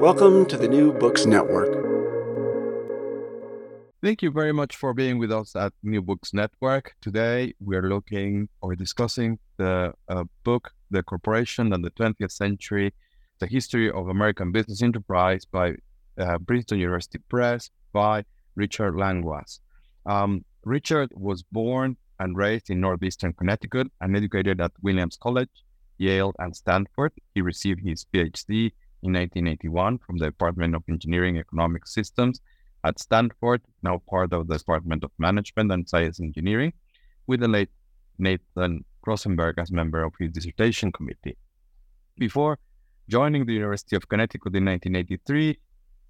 Welcome to the New Books Network. Thank you very much for being with us at New Books Network. Today we are looking or discussing the uh, book, The Corporation and the 20th Century The History of American Business Enterprise by uh, Princeton University Press by Richard Langlois. Um, Richard was born and raised in northeastern Connecticut and educated at Williams College, Yale, and Stanford. He received his PhD in 1981 from the Department of Engineering Economic Systems at Stanford, now part of the Department of Management and Science Engineering, with the late Nathan Rosenberg as member of his dissertation committee. Before joining the University of Connecticut in 1983,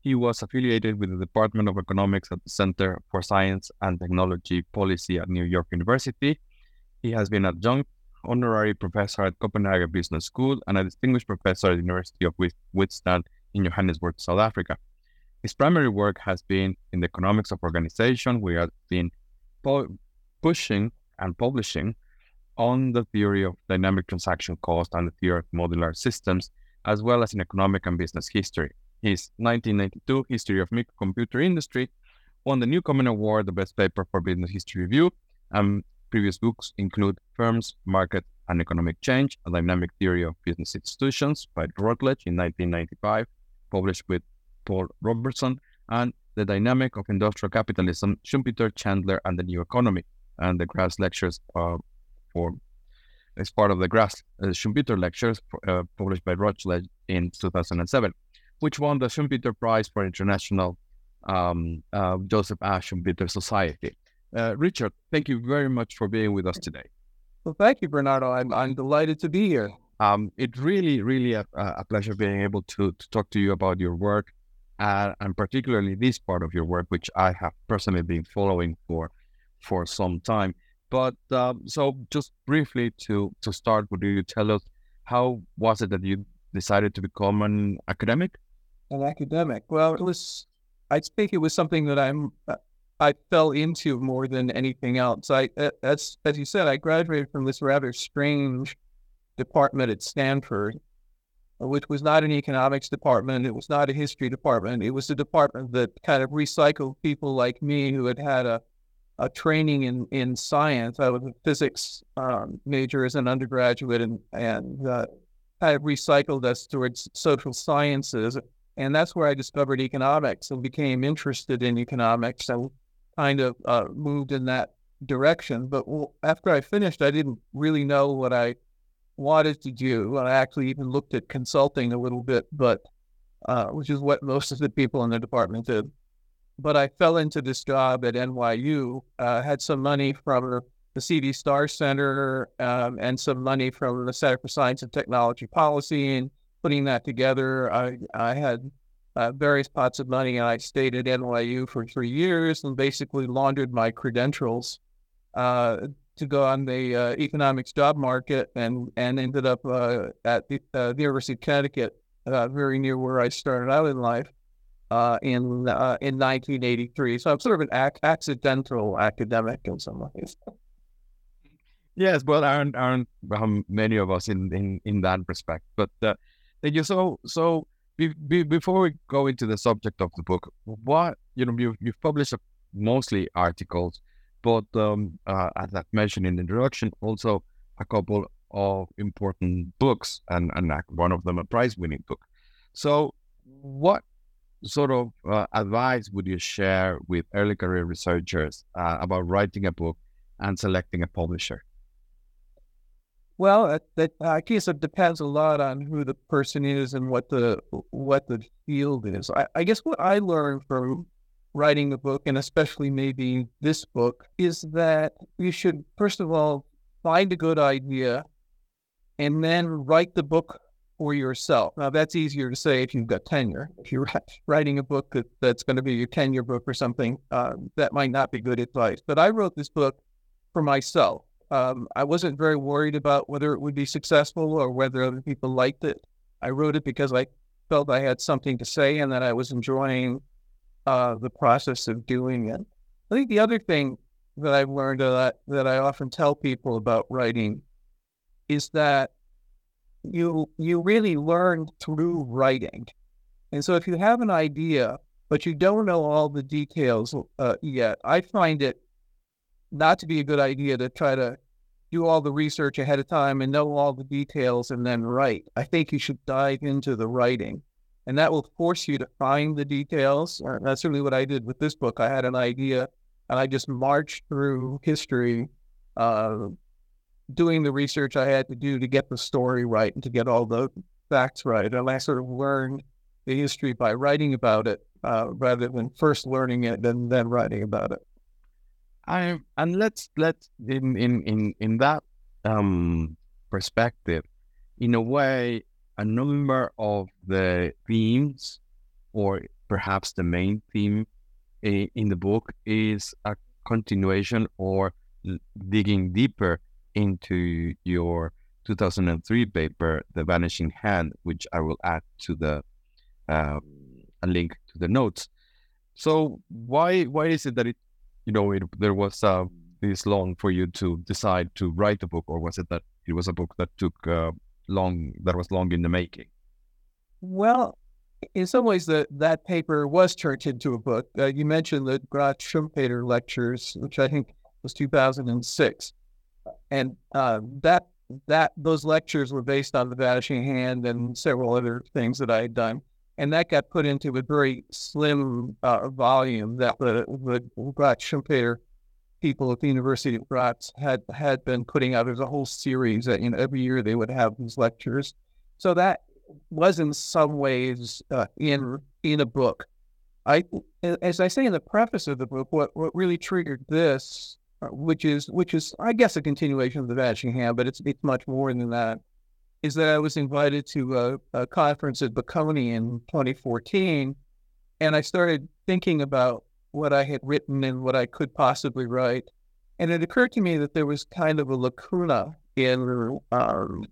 he was affiliated with the Department of Economics at the Center for Science and Technology Policy at New York University. He has been adjunct honorary professor at Copenhagen Business School and a distinguished professor at the University of Witwatersrand in Johannesburg, South Africa. His primary work has been in the economics of organization. We have been po- pushing and publishing on the theory of dynamic transaction cost and the theory of modular systems, as well as in economic and business history. His 1992 History of Microcomputer Industry won the Newcomen Award, the best paper for business history review, Previous books include Firms, Market, and Economic Change, A Dynamic Theory of Business Institutions by Routledge in 1995, published with Paul Robertson, and The Dynamic of Industrial Capitalism, Schumpeter, Chandler, and the New Economy, and the Graz Lectures uh, for as part of the Graz uh, Schumpeter Lectures uh, published by Routledge in 2007, which won the Schumpeter Prize for International um, uh, Joseph A. Schumpeter Society. Uh, Richard, thank you very much for being with us today. Well, thank you, Bernardo. I'm, I'm delighted to be here. Um, it's really, really a, a, pleasure being able to, to talk to you about your work uh, and particularly this part of your work, which I have personally been following for for some time. But um, so, just briefly to to start, would you tell us how was it that you decided to become an academic? An academic. Well, it was. I think it was something that I'm uh, I fell into more than anything else. I as as you said, I graduated from this rather strange department at Stanford, which was not an economics department. It was not a history department. It was a department that kind of recycled people like me who had had a a training in in science. I was a physics um, major as an undergraduate, and and uh, kind of recycled us towards social sciences. And that's where I discovered economics and became interested in economics and kind of uh, moved in that direction. But after I finished, I didn't really know what I wanted to do. I actually even looked at consulting a little bit, but uh, which is what most of the people in the department did. But I fell into this job at NYU, uh, had some money from the C.V. Starr Center um, and some money from the Center for Science and Technology Policy. And putting that together, I, I had uh, various pots of money. And I stayed at NYU for three years and basically laundered my credentials uh, to go on the uh, economics job market and, and ended up uh, at the, uh, the, University of Connecticut uh, very near where I started out in life in in 1983. So I'm sort of an ac- accidental academic in some ways. Yes, well, aren't aren't um, many of us in, in, in that respect? But you. So so be, be, before we go into the subject of the book, what you know you you've published mostly articles, but um, uh, as I mentioned in the introduction, also a couple of important books, and and one of them a prize-winning book. So, what sort of uh, advice would you share with early career researchers uh, about writing a book and selecting a publisher? Well, that I guess it depends a lot on who the person is and what the what the field is. I, I guess what I learned from writing a book, and especially maybe this book, is that you should first of all find a good idea, and then write the book for yourself. Now that's easier to say if you've got tenure. If you're writing a book that, that's going to be your tenure book or something, uh, that might not be good advice. But I wrote this book for myself um, I wasn't very worried about whether it would be successful or whether other people liked it. I wrote it because I felt I had something to say and that I was enjoying uh, the process of doing it. I think the other thing that I've learned that, that I often tell people about writing is that you you really learn through writing. And so if you have an idea, but you don't know all the details uh, yet, I find it not to be a good idea to try to do all the research ahead of time and know all the details and then write. I think you should dive into the writing, and that will force you to find the details. That's certainly what I did with this book. I had an idea, and I just marched through history, uh, doing the research I had to do to get the story right and to get all the facts right. And I sort of learned the history by writing about it uh, rather than first learning it and then writing about it. I and let's let's in in in in that um perspective, in a way, a number of the themes, or perhaps the main theme in the book, is a continuation or digging deeper into your 2003 paper, The Vanishing Hand, which I will add to the uh, a link to the notes. So why why is it that it you know, it, there was uh, this long for you to decide to write a book, or was it that it was a book that took uh, long, that was long in the making? Well, in some ways, that that paper was turned into a book. Uh, you mentioned the Graz Schumpeter lectures, which I think was 2006, and uh, that that those lectures were based on the Vanishing Hand and several other things that I had done and that got put into a very slim uh, volume that the, the Schumpeter people at the University of Graz had had been putting out. There's a whole series that you know every year they would have these lectures. So that was in some ways uh, in in a book. I, as I say in the preface of the book, what what really triggered this, uh, which is which is I guess a continuation of the Vanishing Hand, but it's it's much more than that is that I was invited to a, a conference at Bocconi in 2014, and I started thinking about what I had written and what I could possibly write. And it occurred to me that there was kind of a lacuna in um,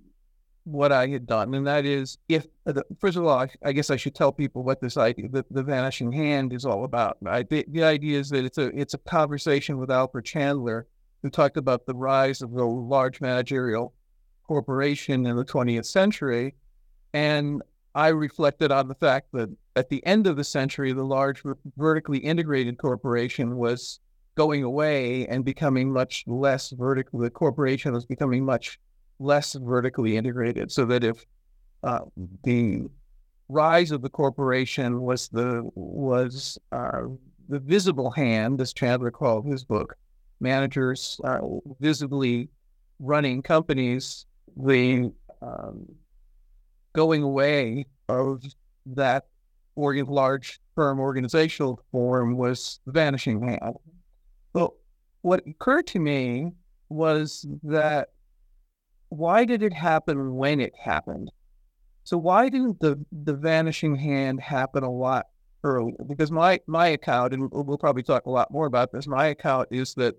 what I had done. And that is, if, first of all, I, I guess I should tell people what this idea, the, the vanishing hand, is all about. Right? The, the idea is that it's a, it's a conversation with Albert Chandler, who talked about the rise of the large managerial corporation in the 20th century. And I reflected on the fact that at the end of the century, the large vertically integrated corporation was going away and becoming much less vertical. The corporation was becoming much less vertically integrated. So that if uh, the rise of the corporation was the was uh, the visible hand, as Chandler called his book, managers uh, visibly running companies the um, going away of that large firm organizational form was vanishing hand. But what occurred to me was that why did it happen when it happened? So why didn't the the vanishing hand happen a lot earlier? Because my my account, and we'll probably talk a lot more about this. My account is that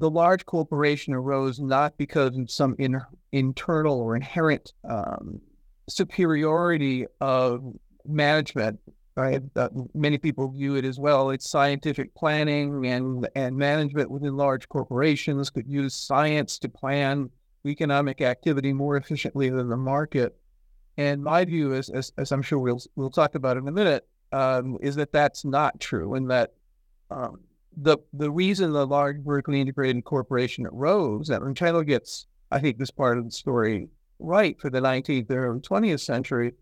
the large corporation arose not because of some in, internal or inherent um, superiority of management. Right? Uh, many people view it as well. It's scientific planning and and management within large corporations could use science to plan economic activity more efficiently than the market. And my view is, as, as I'm sure we'll we'll talk about in a minute, um, is that that's not true, and that um, the the reason the large vertically integrated corporation arose, and Chandler gets, I think, this part of the story right for the 19th or 20th century,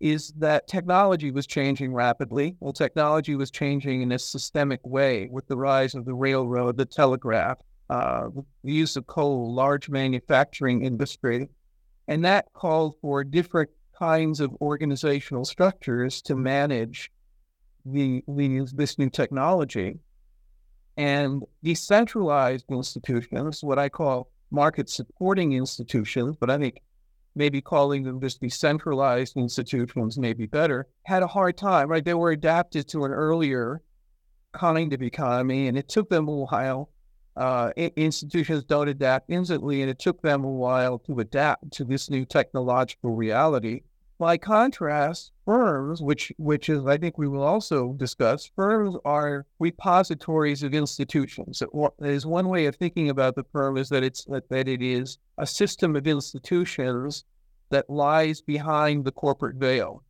is that technology was changing rapidly. Well, technology was changing in a systemic way with the rise of the railroad, the telegraph, uh, the use of coal, large manufacturing industry, and that called for different kinds of organizational structures to manage the, the this new technology. And decentralized institutions, what I call market supporting institutions, but I think maybe calling them just decentralized institutions may be better, had a hard time, right? They were adapted to an earlier kind of economy, and it took them a while. Uh, institutions don't adapt instantly, and it took them a while to adapt to this new technological reality. By contrast, firms, which which is I think we will also discuss, firms are repositories of institutions. There's one way of thinking about the firm is that it's that it is a system of institutions that lies behind the corporate veil.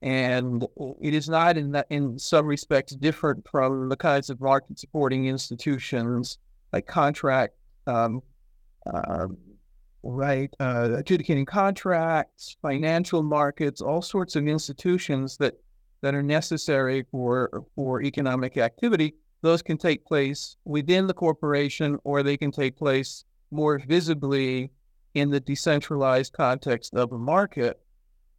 And it is not in that in some respects different from the kinds of market supporting institutions like contract um, uh, right? Uh, adjudicating contracts, financial markets, all sorts of institutions that that are necessary for for economic activity. Those can take place within the corporation, or they can take place more visibly in the decentralized context of a market.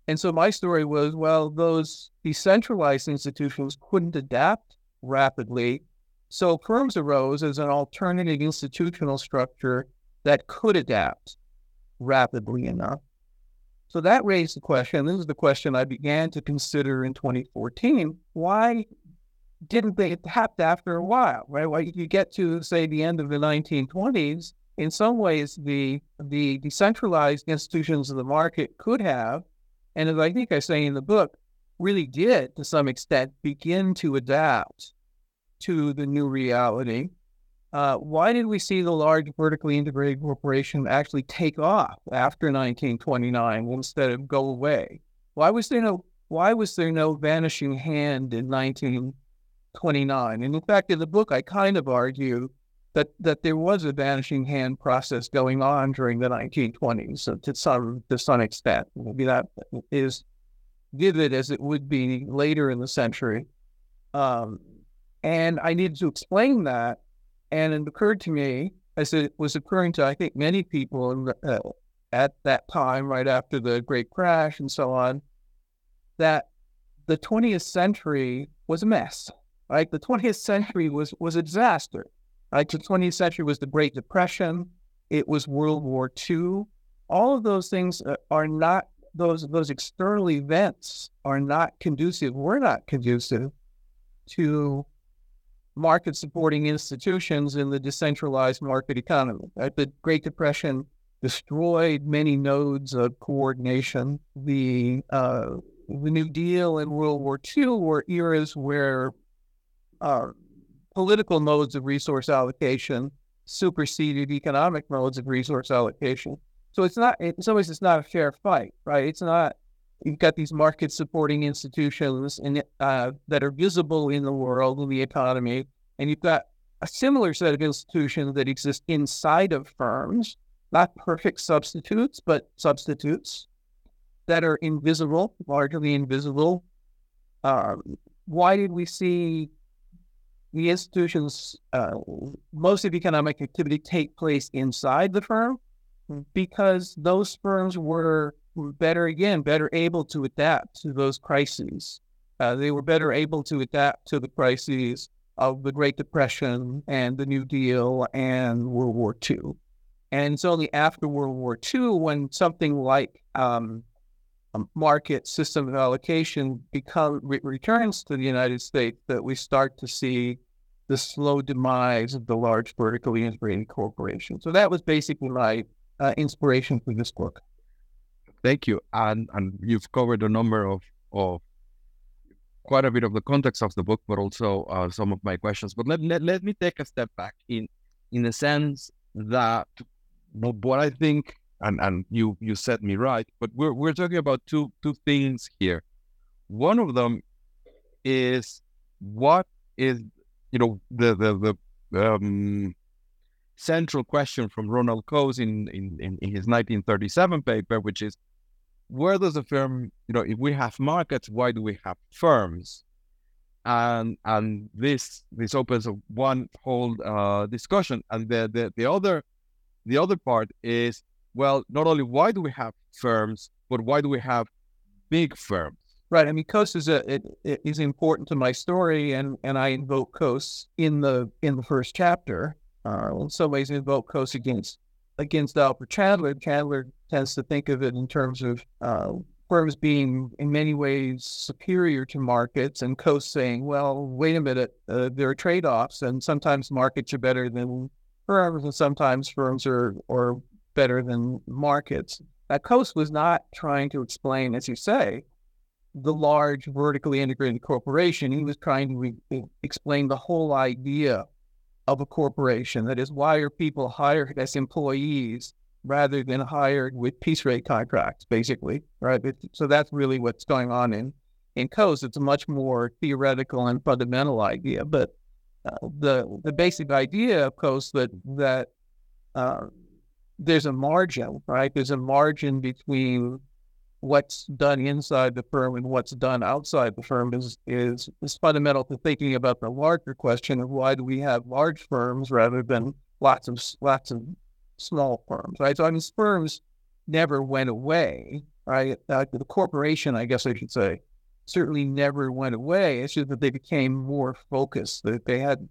And so my story was, well, those decentralized institutions couldn't adapt rapidly. So firms arose as an alternative institutional structure that could adapt rapidly enough. So that raised the question. This is the question I began to consider in 2014. Why didn't they adapt after a while? Right? Well, you get to say the end of the 1920s. In some ways, the the decentralized institutions of the market could have, and as I think I say in the book, really did to some extent begin to adapt to the new reality. Uh, why did we see the large vertically integrated corporation actually take off after 1929 instead of go away? Why was there no Why was there no vanishing hand in 1929? And in fact, in the book, I kind of argue that that there was a vanishing hand process going on during the 1920s to some to some extent. Maybe that is vivid as it would be later in the century. Um, and I needed to explain that and it occurred to me, as it was occurring to, I think, many people uh, at that time, right after the Great Crash and so on, that the 20th century was a mess. Right? The 20th century was, was a disaster. Right? The 20th century was the Great Depression. It was World War II. All of those things uh, are not those those external events are not conducive. We're not conducive to market supporting institutions in the decentralized market economy. Right? The Great Depression destroyed many nodes of coordination. The uh, the New Deal and World War II were eras where uh, political modes of resource allocation superseded economic modes of resource allocation. So it's not, in some ways, it's not a fair fight, right? It's not You've got these market supporting institutions in, uh, that are visible in the world, in the economy, and you've got a similar set of institutions that exist inside of firms, not perfect substitutes, but substitutes that are invisible, largely invisible. Um, why did we see the institutions, uh, most of economic activity take place inside the firm? Because those firms were better again, better able to adapt to those crises. Uh, they were better able to adapt to the crises of the Great Depression and the New Deal and World War II. And it's only after World War II when something like um, market system of allocation become re- returns to the United States that we start to see the slow demise of the large vertically integrated corporations. So that was basically my uh, inspiration for this book. thank you. And and you've covered a number of of quite a bit of the context of the book, but also uh, some of my questions. But let, let let me take a step back in in the sense that what I think, and and you you set me right, but we're we're talking about two two things here. One of them is what is you know the the the um, central question from Ronald Coase in, in, in, in his 1937 paper, which is where does a firm, you know, if we have markets, why do we have firms? And and this this opens up one whole uh, discussion. And the, the the other the other part is well, not only why do we have firms, but why do we have big firms? Right. I mean, Coase is a, it, it is important to my story, and and I invoke Coase in the in the first chapter. Uh, in some ways, invoke Coase against against Albert Chandler. Chandler tends to think of it in terms of uh, firms being in many ways superior to markets, and Coase saying, "Well, wait a minute, uh, there are trade offs, and sometimes markets are better than firms, and sometimes firms are are better than markets." Now, Coase was not trying to explain, as you say, the large vertically integrated corporation. He was trying to re- explain the whole idea of a corporation. That is, why are people hired as employees rather than hired with piece rate contracts, basically, right? so that's really what's going on in in Coase. It's a much more theoretical and fundamental idea, but uh, the the basic idea of Coase that that uh, there's a margin, right? There's a margin between what's done inside the firm and what's done outside the firm is, is is fundamental to thinking about the larger question of why do we have large firms rather than lots of lots of small firms, right? So I mean, firms never went away, right? Uh, the corporation, I guess I should say, certainly never went away. It's just that they became more focused. That they had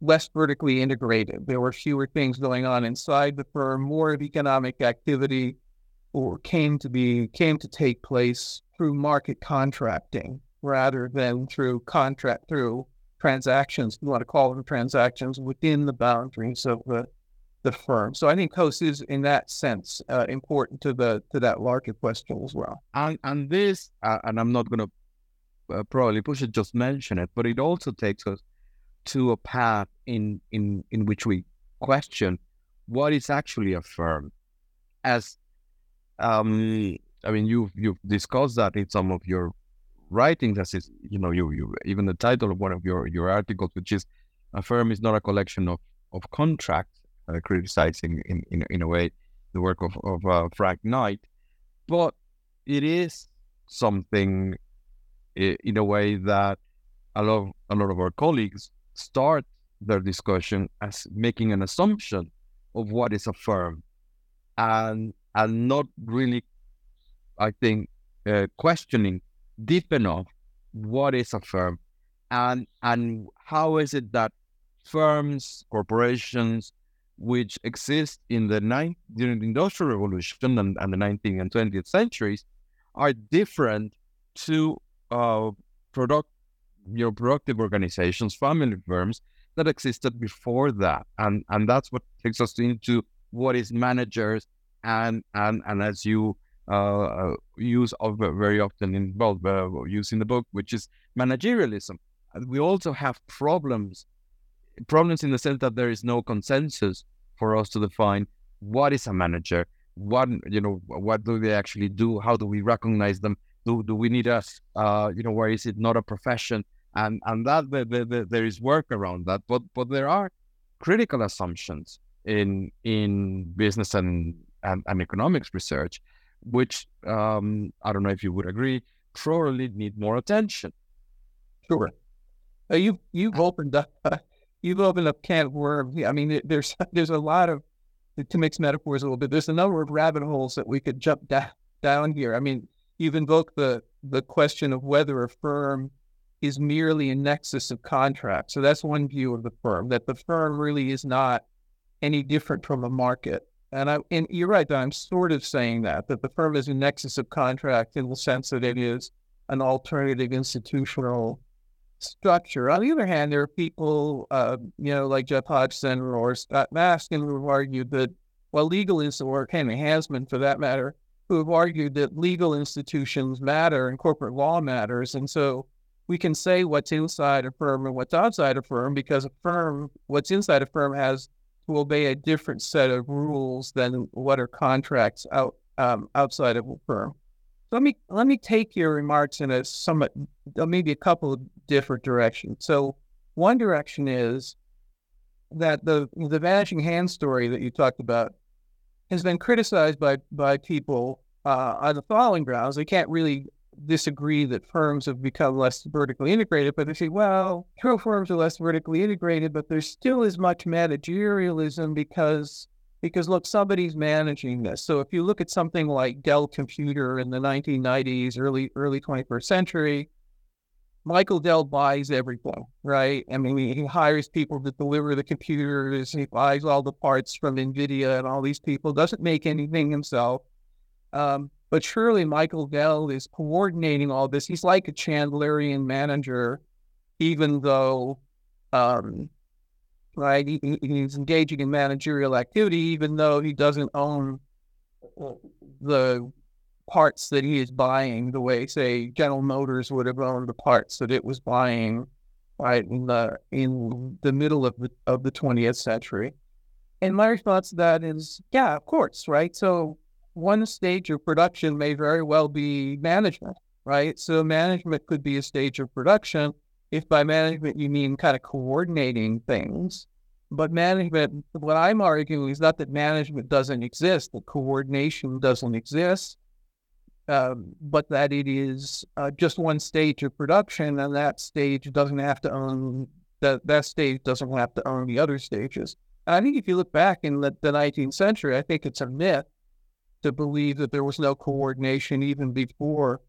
less vertically integrated. There were fewer things going on inside the firm, more of economic activity or came to be came to take place through market contracting rather than through contract through transactions. You want to call them transactions within the boundaries of the the firm. So I think Coase is, in that sense, uh, important to the to that larger question as well. And and this, uh, and I'm not going to uh, probably push it, just mention it, but it also takes us to a path in in in which we question what is actually a firm as um, I mean, you've you've discussed that in some of your writings, as is, you know, you you even the title of one of your your articles, which is "A firm is not a collection of of contracts," uh, criticizing in, in in a way the work of of uh, Frank Knight, but it is something in a way that a lot of, a lot of our colleagues start their discussion as making an assumption of what is a firm. And and not really, I think, uh, questioning deep enough what is a firm and and how is it that firms, corporations, which exist in the ninth during the Industrial Revolution and, and the 19th and 20th centuries, are different to uh, product, you know, productive organizations, family firms that existed before that, and and that's what takes us into what is managers and and and as you uh, uh use of very often in well uh, use in the book, which is managerialism. We also have problems, problems in the sense that there is no consensus for us to define what is a manager, what you know, what do they actually do, how do we recognize them, do do we need a, uh, you know, where is it not a profession, and and that the, the, the, there is work around that, but but there are critical assumptions in in business and and, and economics research, which um, I don't know if you would agree, probably need more attention. Sure. Uh, you you've opened up uh, you've opened up can of worms. I mean, there's there's a lot of to mix metaphors a little bit. There's a number of rabbit holes that we could jump da- down here. I mean, you've invoked the the question of whether a firm is merely a nexus of contracts. So that's one view of the firm. That the firm really is not any different from a market. And I and you're right I'm sort of saying that that the firm is a nexus of contract in the sense that it is an alternative institutional structure. On the other hand, there are people, uh, you know, like Geoff Hodgson or Scott Masten, who have argued that, well, legal is, or Henry Hansmann for that matter, who have argued that legal institutions matter and corporate law matters. And so we can say what's inside a firm and what's outside a firm because a firm, what's inside a firm has to obey a different set of rules than what are contracts out um, outside of a firm. So let me let me take your remarks in a somewhat uh, maybe a couple of different directions. So one direction is that the the vanishing hand story that you talked about has been criticized by by people uh, on the following grounds. They can't really disagree that firms have become less vertically integrated, but they say, well, true firms are less vertically integrated, but there still is much managerialism because because look, somebody's managing this. So if you look at something like Dell Computer in the 1990s, early early 21st century, Michael Dell buys everything, right? I mean, he hires people to deliver the computers. He buys all the parts from NVIDIA and all these people, doesn't make anything himself. Um, but surely Michael Dell is coordinating all this. He's like a Chandlerian manager, even though, um, right, he, he's engaging in managerial activity, even though he doesn't own the parts that he is buying the way, say, General Motors would have owned the parts that it was buying right in the in the middle of the of the 20th century. And my response to that is, yeah, of course, right? So one stage of production may very well be management, right? So management could be a stage of production. If by management you mean kind of coordinating things, but management, what I'm arguing is not that management doesn't exist, that coordination doesn't exist um, but that it is uh, just one stage of production, and that stage doesn't have to own that that stage doesn't have to own the other stages. And I think if you look back in the, the 19th century, I think it's a myth to believe that there was no coordination even before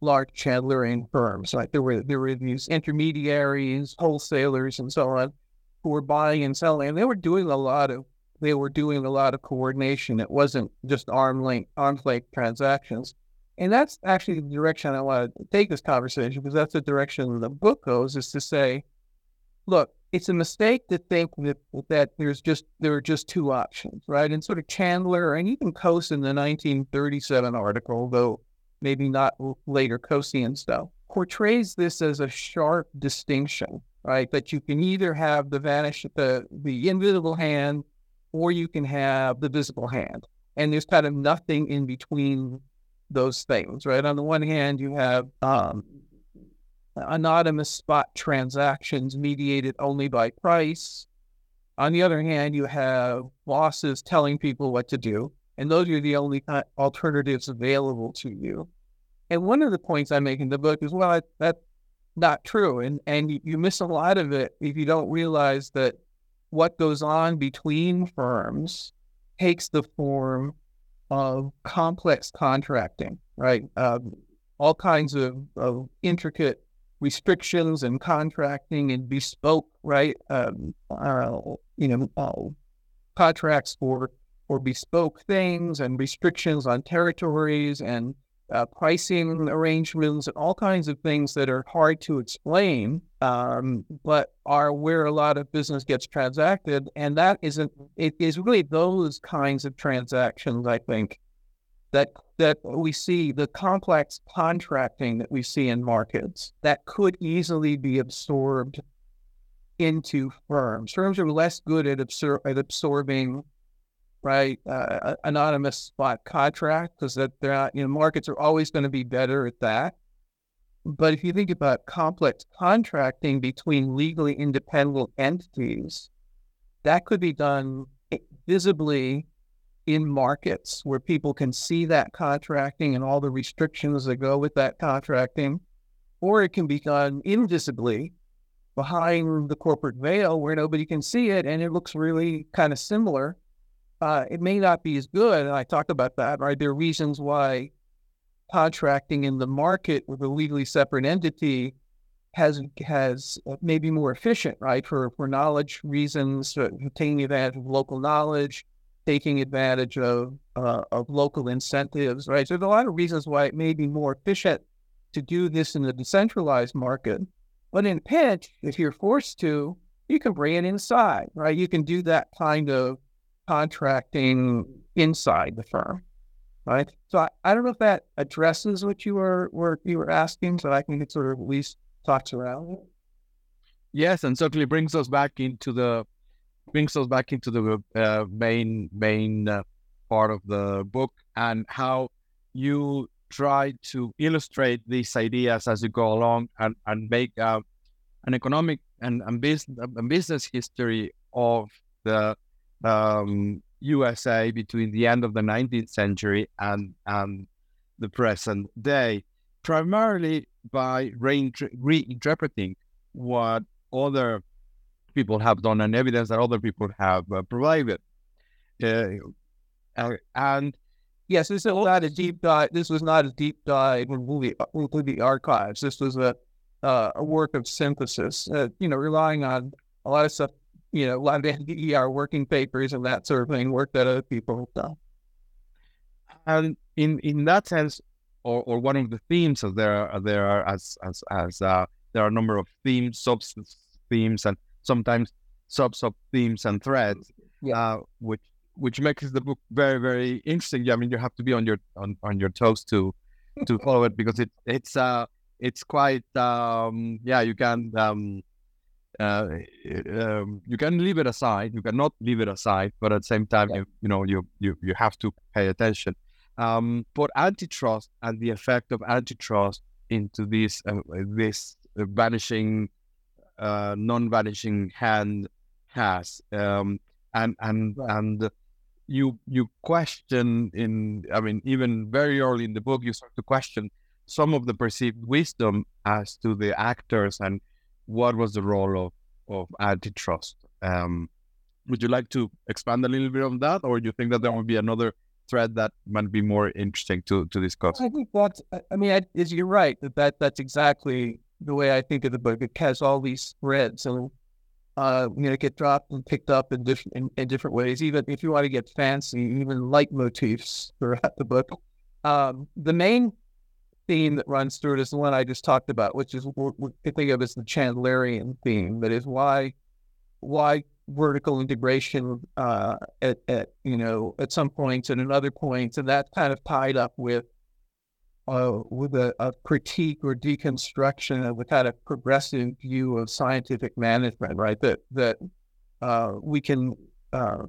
large Chandlerian firms. Like there were there were these intermediaries, wholesalers, and so on, who were buying and selling, and they were doing a lot of they were doing a lot of coordination. It wasn't just arm length, arm's length transactions. And that's actually the direction I want to take this conversation because that's the direction the book goes is to say, look, it's a mistake to think that that there's just there are just two options, right? And sort of Chandler and even Coase in the 1937 article, though maybe not later Coasean stuff, portrays this as a sharp distinction, right? That you can either have the vanish the the invisible hand or you can have the visible hand. And there's kind of nothing in between those things, right? On the one hand, you have um, anonymous spot transactions mediated only by price. On the other hand, you have bosses telling people what to do, and those are the only alternatives available to you. And one of the points I make in the book is, well, that's not true, and and you miss a lot of it if you don't realize that what goes on between firms takes the form of complex contracting, right? Um, all kinds of, of, intricate restrictions and contracting and bespoke, right? Um, uh, you know, uh, contracts for for bespoke things and restrictions on territories and uh, pricing arrangements and all kinds of things that are hard to explain, um, but are where a lot of business gets transacted. And that isn't, it is really those kinds of transactions, I think, that that we see the complex contracting that we see in markets that could easily be absorbed into firms. Firms are less good at, absor- at absorbing right? Uh, anonymous spot contract because that they're not, you know, markets are always going to be better at that. But if you think about complex contracting between legally independent entities, that could be done visibly in markets where people can see that contracting and all the restrictions that go with that contracting, or it can be done invisibly behind the corporate veil where nobody can see it and it looks really kind of similar uh, it may not be as good. And I talked about that, right? There are reasons why contracting in the market with a legally separate entity has has uh, maybe more efficient, right? For for knowledge reasons, taking advantage of local knowledge, taking advantage of uh, of local incentives, right? So there's a lot of reasons why it may be more efficient to do this in a decentralized market. But in pinch, if you're forced to, you can bring it inside, right? You can do that kind of contracting inside the firm, right? So I, I don't know if that addresses what you were, were you were asking, so I it sort of at least talks around it. Yes, and certainly brings us back into the brings us back into the uh, main main uh, part of the book and how you try to illustrate these ideas as you go along and and make uh, an economic and, and business business history of the um, USA between the end of the 19th century and and the present day, primarily by reinterpreting what other people have done and evidence that other people have uh, provided. Uh, uh, and yes, this is not a deep dive. This was not a deep dive into the, the archives. This was a uh, a work of synthesis. Uh, you know, relying on a lot of stuff. You know, a lot of NBER working papers and that sort of thing, work that other people have done. And in in that sense, or, or one of the themes, there are there are as as as uh, there are a number of themes, sub themes, and sometimes sub sub themes and threads, yeah. uh, which which makes the book very very interesting. I mean, you have to be on your on, on your toes to to follow it because it it's uh it's quite um yeah you can um uh um, you can leave it aside you cannot leave it aside but at the same time yeah. you, you know you you you have to pay attention um but antitrust and the effect of antitrust into this uh, this vanishing uh, non-vanishing hand has um, and and right. and you you question in i mean even very early in the book you start to question some of the perceived wisdom as to the actors and what was the role of of antitrust um, would you like to expand a little bit on that or do you think that there will be another thread that might be more interesting to to discuss i think that i mean is you're right that, that that's exactly the way I think of the book. It has all these threads and uh, you know, get dropped and picked up in different in, in, different ways. Even if you want to get fancy, even leitmotifs throughout the book. Um, the main theme that runs through it is the one I just talked about, which is what we think of as the Chandlerian theme. That is why why vertical integration uh, at, at you know at some points and at other points, and that's kind of tied up with uh, with a, a, critique or deconstruction of the kind of progressive view of scientific management, right? That that uh, we can uh,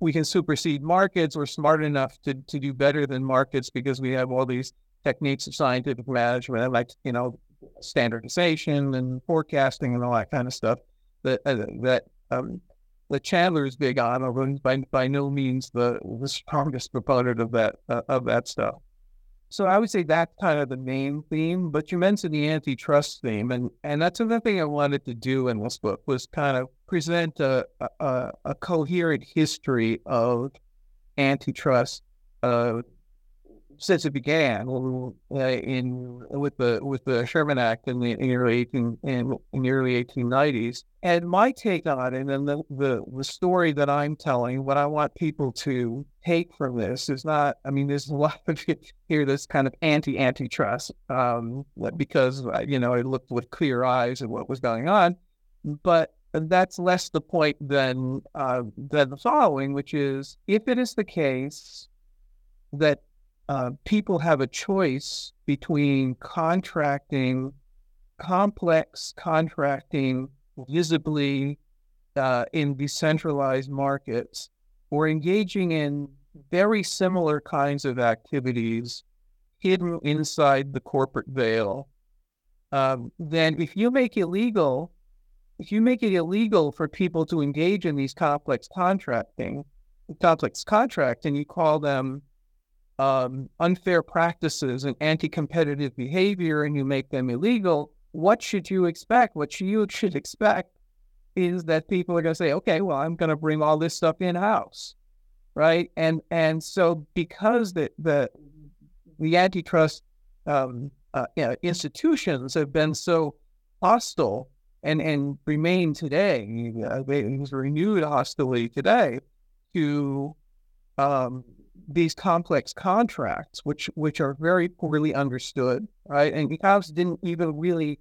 we can supersede markets. We're smart enough to to do better than markets because we have all these techniques of scientific management, like you know standardization and forecasting and all that kind of stuff. That uh, that um, that Chandler is big on, although by by no means the the strongest proponent of that uh, of that stuff. So I would say that's kind of the main theme, but you mentioned the antitrust theme, and and that's another thing I wanted to do in this book was kind of present a a, a coherent history of antitrust uh, since it began uh, in with the with the Sherman Act in the, in early eighteen in, in the early eighteen nineties. And my take on it, and the, the the story that I'm telling, what I want people to take from this is not. I mean, there's a lot of here this kind of anti antitrust um, because uh, you know I looked with clear eyes at what was going on, but that's less the point than uh, than the following, which is if it is the case that uh, people have a choice between contracting, complex contracting visibly uh, in decentralized markets, or engaging in very similar kinds of activities hidden inside the corporate veil. Um, then, if you make it illegal, if you make it illegal for people to engage in these complex contracting, complex contracts, contracting, you call them um, unfair practices and anti-competitive behavior and you make them illegal, what should you expect? What you should expect is that people are going to say, okay, well, I'm going to bring all this stuff in house, right? And and so because the the the antitrust um, uh, you know, institutions have been so hostile and and remain today, uh, there's renewed hostility today to um, these complex contracts, which which are very poorly understood, right? And economists didn't even really,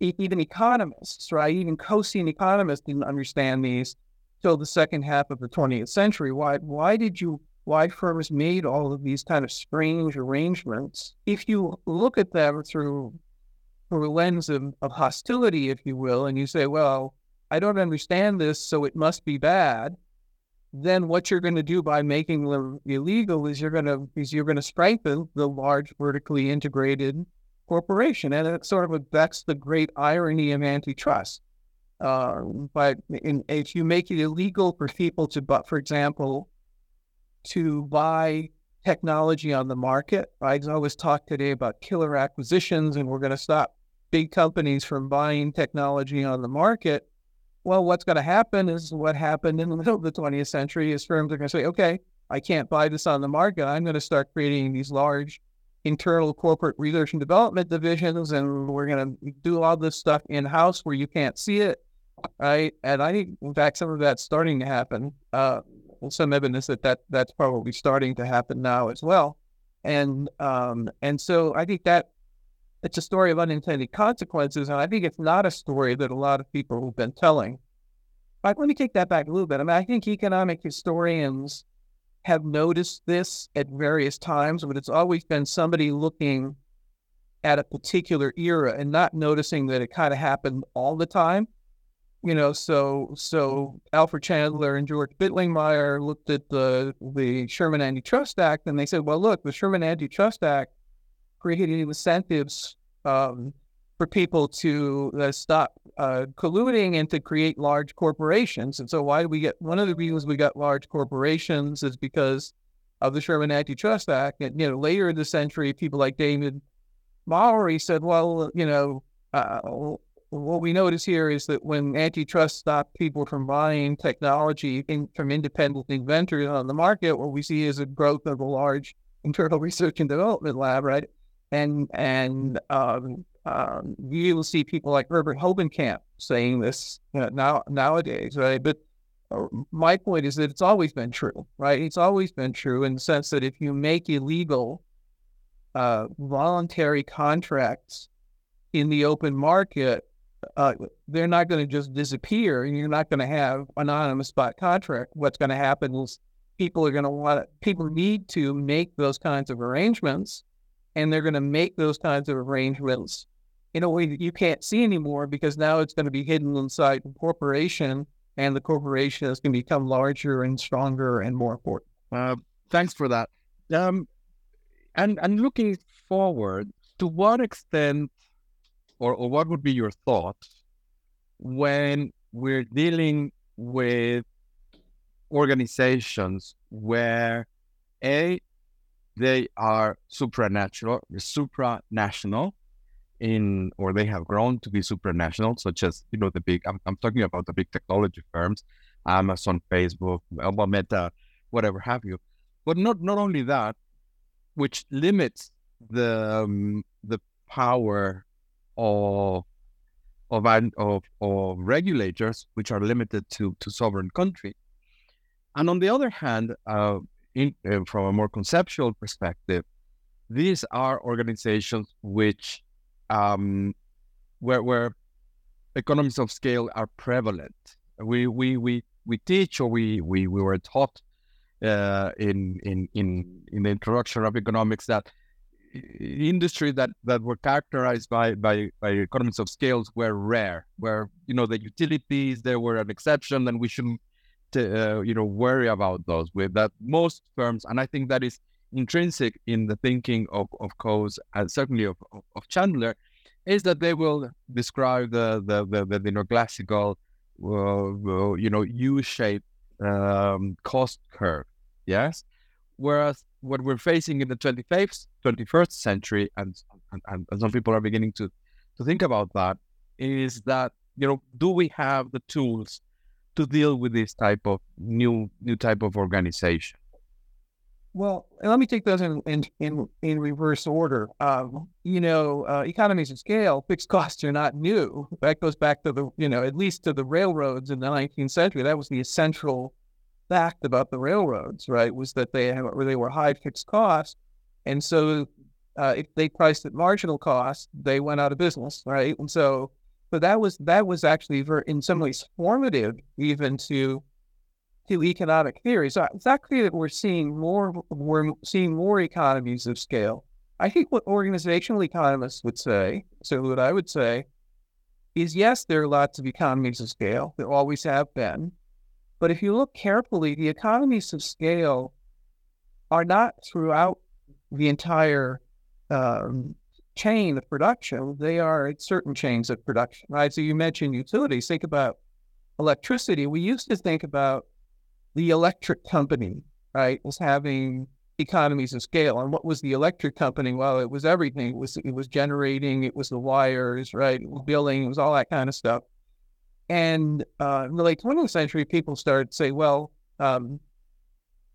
even economists, right? Even Coasean economists didn't understand these till the second half of the 20th century. Why why did you why firms made all of these kind of strange arrangements. If you look at them through through a lens of, of hostility, if you will, and you say, well, I don't understand this, so it must be bad, then what you're going to do by making them illegal is you're going to is you're going to strengthen the large vertically integrated corporation, and it's sort of that's the great irony of antitrust. Uh, but in, if you make it illegal for people to, but for example, to buy technology on the market, I always talk today about killer acquisitions, and we're going to stop big companies from buying technology on the market, well, what's going to happen is what happened in the middle of the 20th century is firms are going to say, okay, I can't buy this on the market. I'm going to start creating these large internal corporate research and development divisions, and we're going to do all this stuff in house where you can't see it, right? And I think, in fact, some of that's starting to happen. Uh, some evidence that, that that's probably starting to happen now as well. And um, and so I think that it's a story of unintended consequences. And I think it's not a story that a lot of people have been telling. But let me take that back a little bit. I mean, I think economic historians have noticed this at various times, but it's always been somebody looking at a particular era and not noticing that it kind of happened all the time. You know, so so Alfred Chandler and George Bittlingmeyer looked at the the Sherman Antitrust Act and they said, well, look, the Sherman Antitrust Act creating incentives um, for people to uh, stop uh, colluding and to create large corporations. And so, why do we get one of the reasons we got large corporations is because of the Sherman Antitrust Act. And you know, later in the century, people like David Mowery said, "Well, you know." Uh, what we notice here is that when antitrust stopped people from buying technology in, from independent inventors on the market, what we see is a growth of a large internal research and development lab, right? And and um, um, you will see people like Herbert Hovenkamp saying this you know, now nowadays, right? But uh, my point is that it's always been true, right? It's always been true in the sense that if you make illegal uh, voluntary contracts in the open market, uh, they're not going to just disappear, and you're not going to have anonymous spot contract. What's going to happen is people are going to want people need to make those kinds of arrangements and they're going to make those kinds of arrangements in a way that you can't see anymore because now it's going to be hidden inside the corporation and the corporation is going to become larger and stronger and more important. Uh, thanks for that. Um, and and looking forward, to what extent, or, or what would be your thoughts when we're dealing with organizations where a they are supranatural, supranational in, or they have grown to be supranational, such as, you know, the big, I'm, I'm talking about the big technology firms, Amazon, Facebook, Alpha Meta, whatever have you. But not, not only that, which limits the, um, the power of, of, of, of regulators, which are limited to, to sovereign country. And on the other hand, uh, in, uh, from a more conceptual perspective, these are organizations which um, where where economies of scale are prevalent. We we we we teach or we we, we were taught uh, in in in in the introduction of economics that industry that that were characterized by by by economies of scales were rare where you know the utilities there were an exception and we shouldn't uh, you know worry about those with that most firms and i think that is intrinsic in the thinking of of Coase and certainly of, of, of Chandler is that they will describe the the the, the you know classical uh, you know U-shaped um, cost curve yes? Whereas what we're facing in the 25th 21st century and, and and some people are beginning to to think about that is that you know do we have the tools to deal with this type of new new type of organization? Well, let me take those in in in, in reverse order. Um, you know, uh, economies of scale, fixed costs are not new. That goes back to the you know at least to the railroads in the 19th century. That was the essential fact about the railroads, right? Was that they have, they were high fixed costs, and so uh, if they priced at marginal cost, they went out of business, right? And so so that was that was actually very, in some ways formative even to to economic theory. So it's not clear that we're seeing more we're seeing more economies of scale. I think what organizational economists would say, so what I would say, is yes, there are lots of economies of scale. There always have been. But if you look carefully, the economies of scale are not throughout the entire um, chain of production. They are at certain chains of production, right? So you mentioned utilities. Think about electricity. We used to think about the electric company, right, as having economies of scale. And what was the electric company? Well, it was everything. It was it was generating, it was the wires, right? It was billing, it was all that kind of stuff. And uh, in the late 20th century, people started to say, well, um,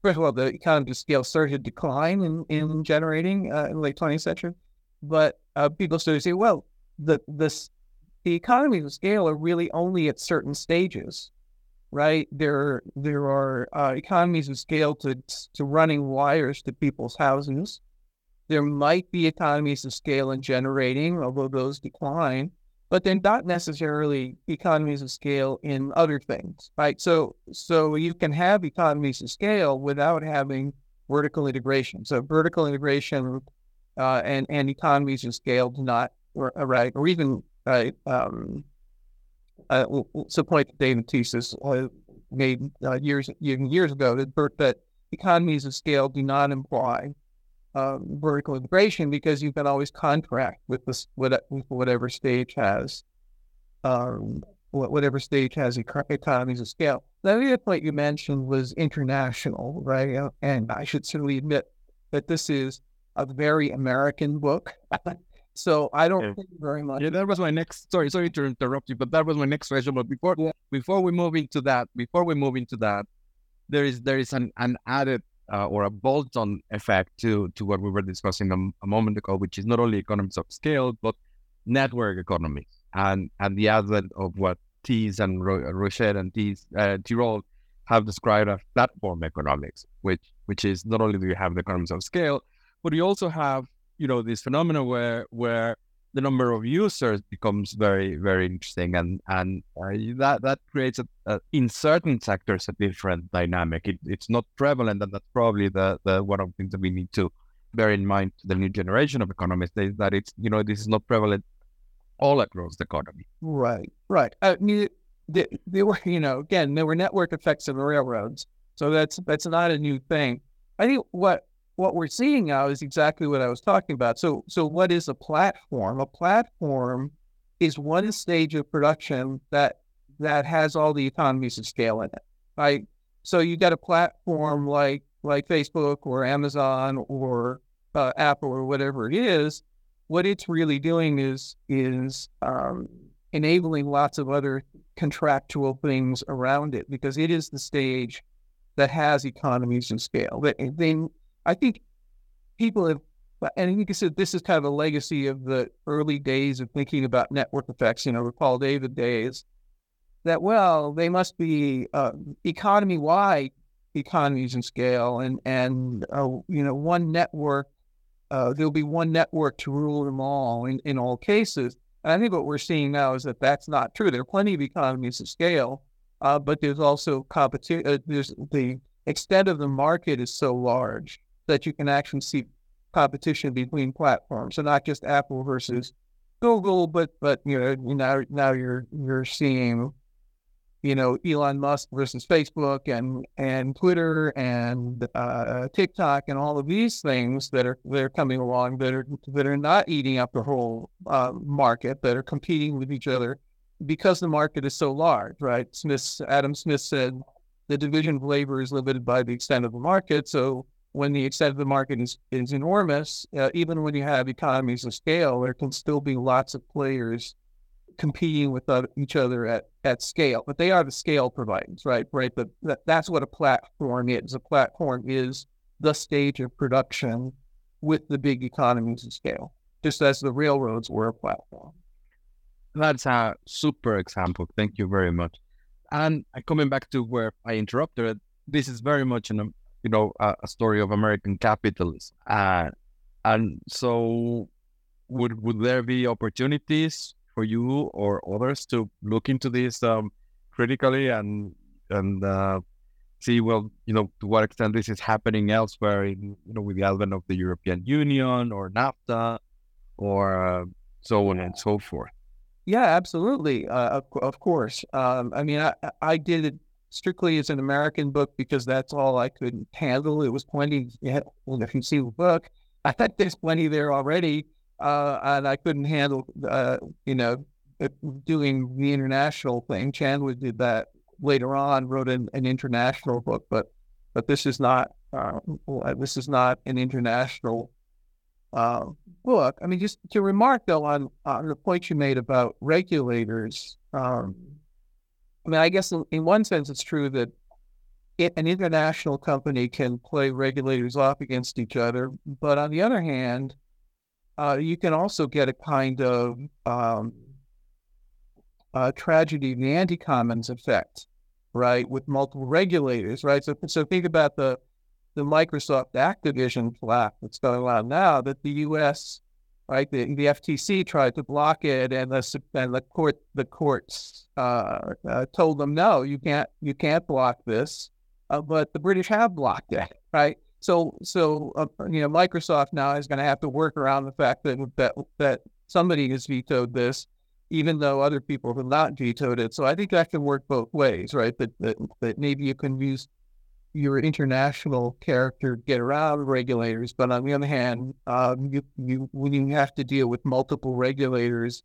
first of all, the economy of scale started to decline in, in generating uh, in the late 20th century. But uh, people to say, well, the this the economies of scale are really only at certain stages right? There there are uh, economies of scale to to running wires to people's houses. There might be economies of scale in generating, although those decline, but they're not necessarily economies of scale in other things, right? So so you can have economies of scale without having vertical integration. So vertical integration uh, and and economies of scale do not, right, or even right. Um, uh, it's point David Teece uh, made uh, years years ago that, that economies of scale do not imply uh, vertical integration because you can always contract with this with, whatever stage has um, whatever stage has economies of scale. The other point you mentioned was international, right? And I should certainly admit that this is a very American book. So I don't yeah. think very much. Yeah, that was my next. Sorry, sorry to interrupt you, but that was my next question. But before yeah. before we move into that, before we move into that, there is there is an an added uh, or a bolt-on effect to to what we were discussing a, a, moment ago, which is not only economies of scale but network economies and and the advent of what Thies and Ro- Rochet and Thies, uh, Tirole have described as platform economics, which which is not only do you have the economies of scale, but we also have you know this phenomenon where where the number of users becomes very very interesting and and uh, that that creates a, a, in certain sectors a different dynamic. It, it's not prevalent and that's probably the the one of the things that we need to bear in mind to the new generation of economists is that it's you know this is not prevalent all across the economy. Right right. I mean they, they were you know again there were network effects of railroads so that's that's not a new thing. I think what what we're seeing now is exactly what I was talking about. So, so what is a platform? A platform is one stage of production that that has all the economies of scale in it, right? So you got a platform like like Facebook or Amazon or uh, Apple or whatever it is. What it's really doing is is um, enabling lots of other contractual things around it because it is the stage that has economies of scale. That then I think people have, and you can say this is kind of a legacy of the early days of thinking about network effects, you know, Paul David days, that, well, they must be uh, economy wide economies and scale, and, and uh, you know, one network, uh, there'll be one network to rule them all in, in all cases. And I think what we're seeing now is that that's not true. There are plenty of economies of scale, uh, but there's also competition. Uh, there's the extent of the market is so large that you can actually see competition between platforms. So not just Apple versus Google, but but you know now now you're you're seeing you know Elon Musk versus Facebook and and Twitter and uh, TikTok and all of these things that are that are coming along that are that are not eating up the whole uh, market that are competing with each other because the market is so large, right? Smith Adam Smith said the division of labor is limited by the extent of the market, so when the extent of the market is, is enormous, uh, even when you have economies of scale, there can still be lots of players competing with each other at, at scale. But they are the scale providers, right? Right. But that, that's what a platform is. A platform is the stage of production with the big economies of scale, just as the railroads were a platform. That's a super example. Thank you very much. And coming back to where I interrupted, this is very much an you know, a, a story of American capitalism. Uh, and so, would would there be opportunities for you or others to look into this um, critically and and uh, see, well, you know, to what extent this is happening elsewhere, in, you know, with the advent of the European Union or NAFTA, or uh, so on and so forth. Yeah, absolutely. Uh, of, of course. Um, I mean, I, I did it strictly as an American book because that's all I could handle. It was plenty. Well, if you see the book, I thought there's plenty there already, uh, and I couldn't handle, uh, you know, doing the international thing. Chandler did that later on, wrote an, an international book, but but this is not uh, this is not an international uh, book. I mean, just to remark though on on the point you made about regulators. Um, I mean, I guess in, in, one sense it's true that it, an international company can play regulators off against each other, but on the other hand, uh, you can also get a kind of um, uh, tragedy, the anti-commons effect, right, with multiple regulators, right? So, so think about the the Microsoft Activision flap that's going on now. That the U.S. right, the, the FTC tried to block it, and the and the court the courts uh, uh, told them no, you can't you can't block this. Uh, but the British have blocked it, right? So so uh, you know Microsoft now is going to have to work around the fact that that that somebody has vetoed this even though other people have not vetoed it. So I think that can work both ways, right? That that, that maybe you can use your international character get around regulators, but on the other hand, um, you, you when you have to deal with multiple regulators,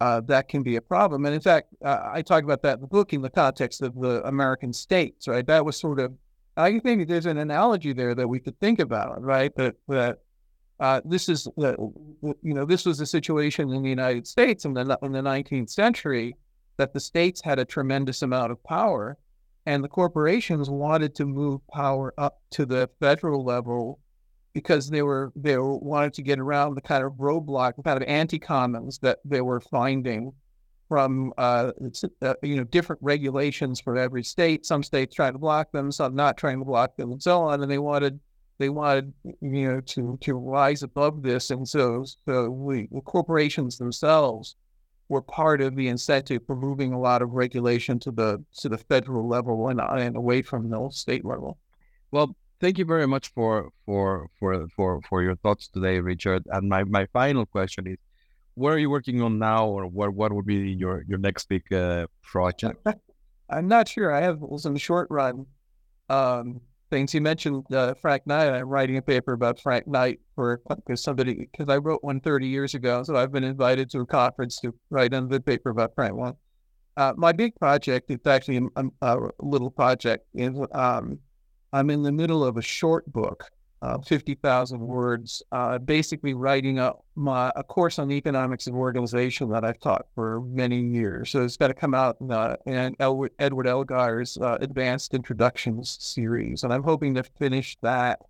uh, that can be a problem. And in fact, uh, I talk about that in the book in the context of the American states, right? That was sort of I think there's an analogy there that we could think about, right? That that uh, this is, you know, this was a situation in the United States in the in the 19th century that the states had a tremendous amount of power, and the corporations wanted to move power up to the federal level because they were they were, wanted to get around the kind of roadblock, the kind of anti-commons that they were finding from uh, uh, you know different regulations for every state. Some states trying to block them, some not trying to block them, and so on. And they wanted they wanted you know to to rise above this, and so so we the corporations themselves were part of the incentive for moving a lot of regulation to the to the federal level and, and away from the state level. Well, thank you very much for for for for for your thoughts today, Richard. And my my final question is, what are you working on now, or what what would be your your next big uh, project? I'm not sure. I have some short run um, things. You mentioned uh, Frank Knight. I'm writing a paper about Frank Knight for because somebody because I wrote one 30 years ago, so I've been invited to a conference to write another paper about Frank one. Uh, my big project, it's actually a, a little project, is um, I'm in the middle of a short book uh, 50,000 words, uh, basically writing a, my, a course on economics of organization that I've taught for many years. So it's going to come out in, uh, in Edward, Edward Elgar's Advanced Introductions series. And I'm hoping to finish that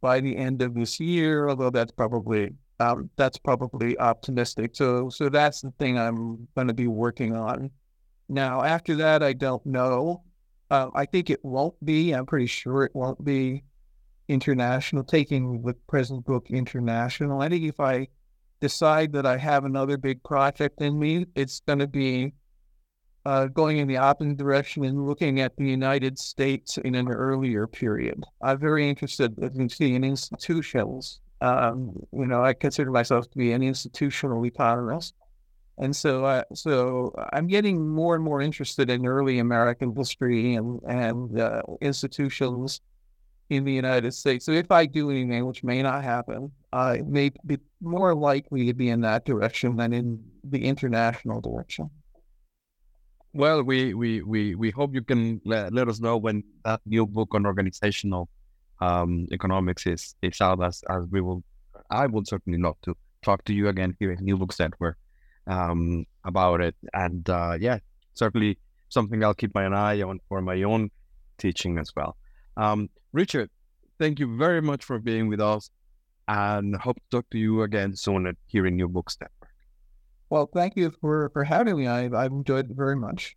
by the end of this year, although that's probably um, that's probably optimistic. So so that's the thing I'm going to be working on. Now, after that, I don't know. Uh, I think it won't be. I'm pretty sure it won't be international, taking the present book international. I think if I decide that I have another big project in me, it's going to be uh, going in the opposite direction and looking at the United States in an earlier period. I'm very interested in seeing institutions. Um, you know, I consider myself to be an institutional economist. And so, uh, so I'm getting more and more interested in early American history and and uh, institutions in the United States. So if I do anything, which may not happen, I may be more likely to be in that direction than in the international direction. Well, we we we, we hope you can let, let us know when that new book on organizational um, economics is is out, as as we will. I would certainly love to talk to you again here at New Books Network um, about it, and uh, yeah, certainly something I'll keep my eye on for my own teaching as well. Um, Richard, thank you very much for being with us and hope to talk to you again soon at Hearing Your Books Network. Well, thank you for, for having me. I, I've enjoyed it very much.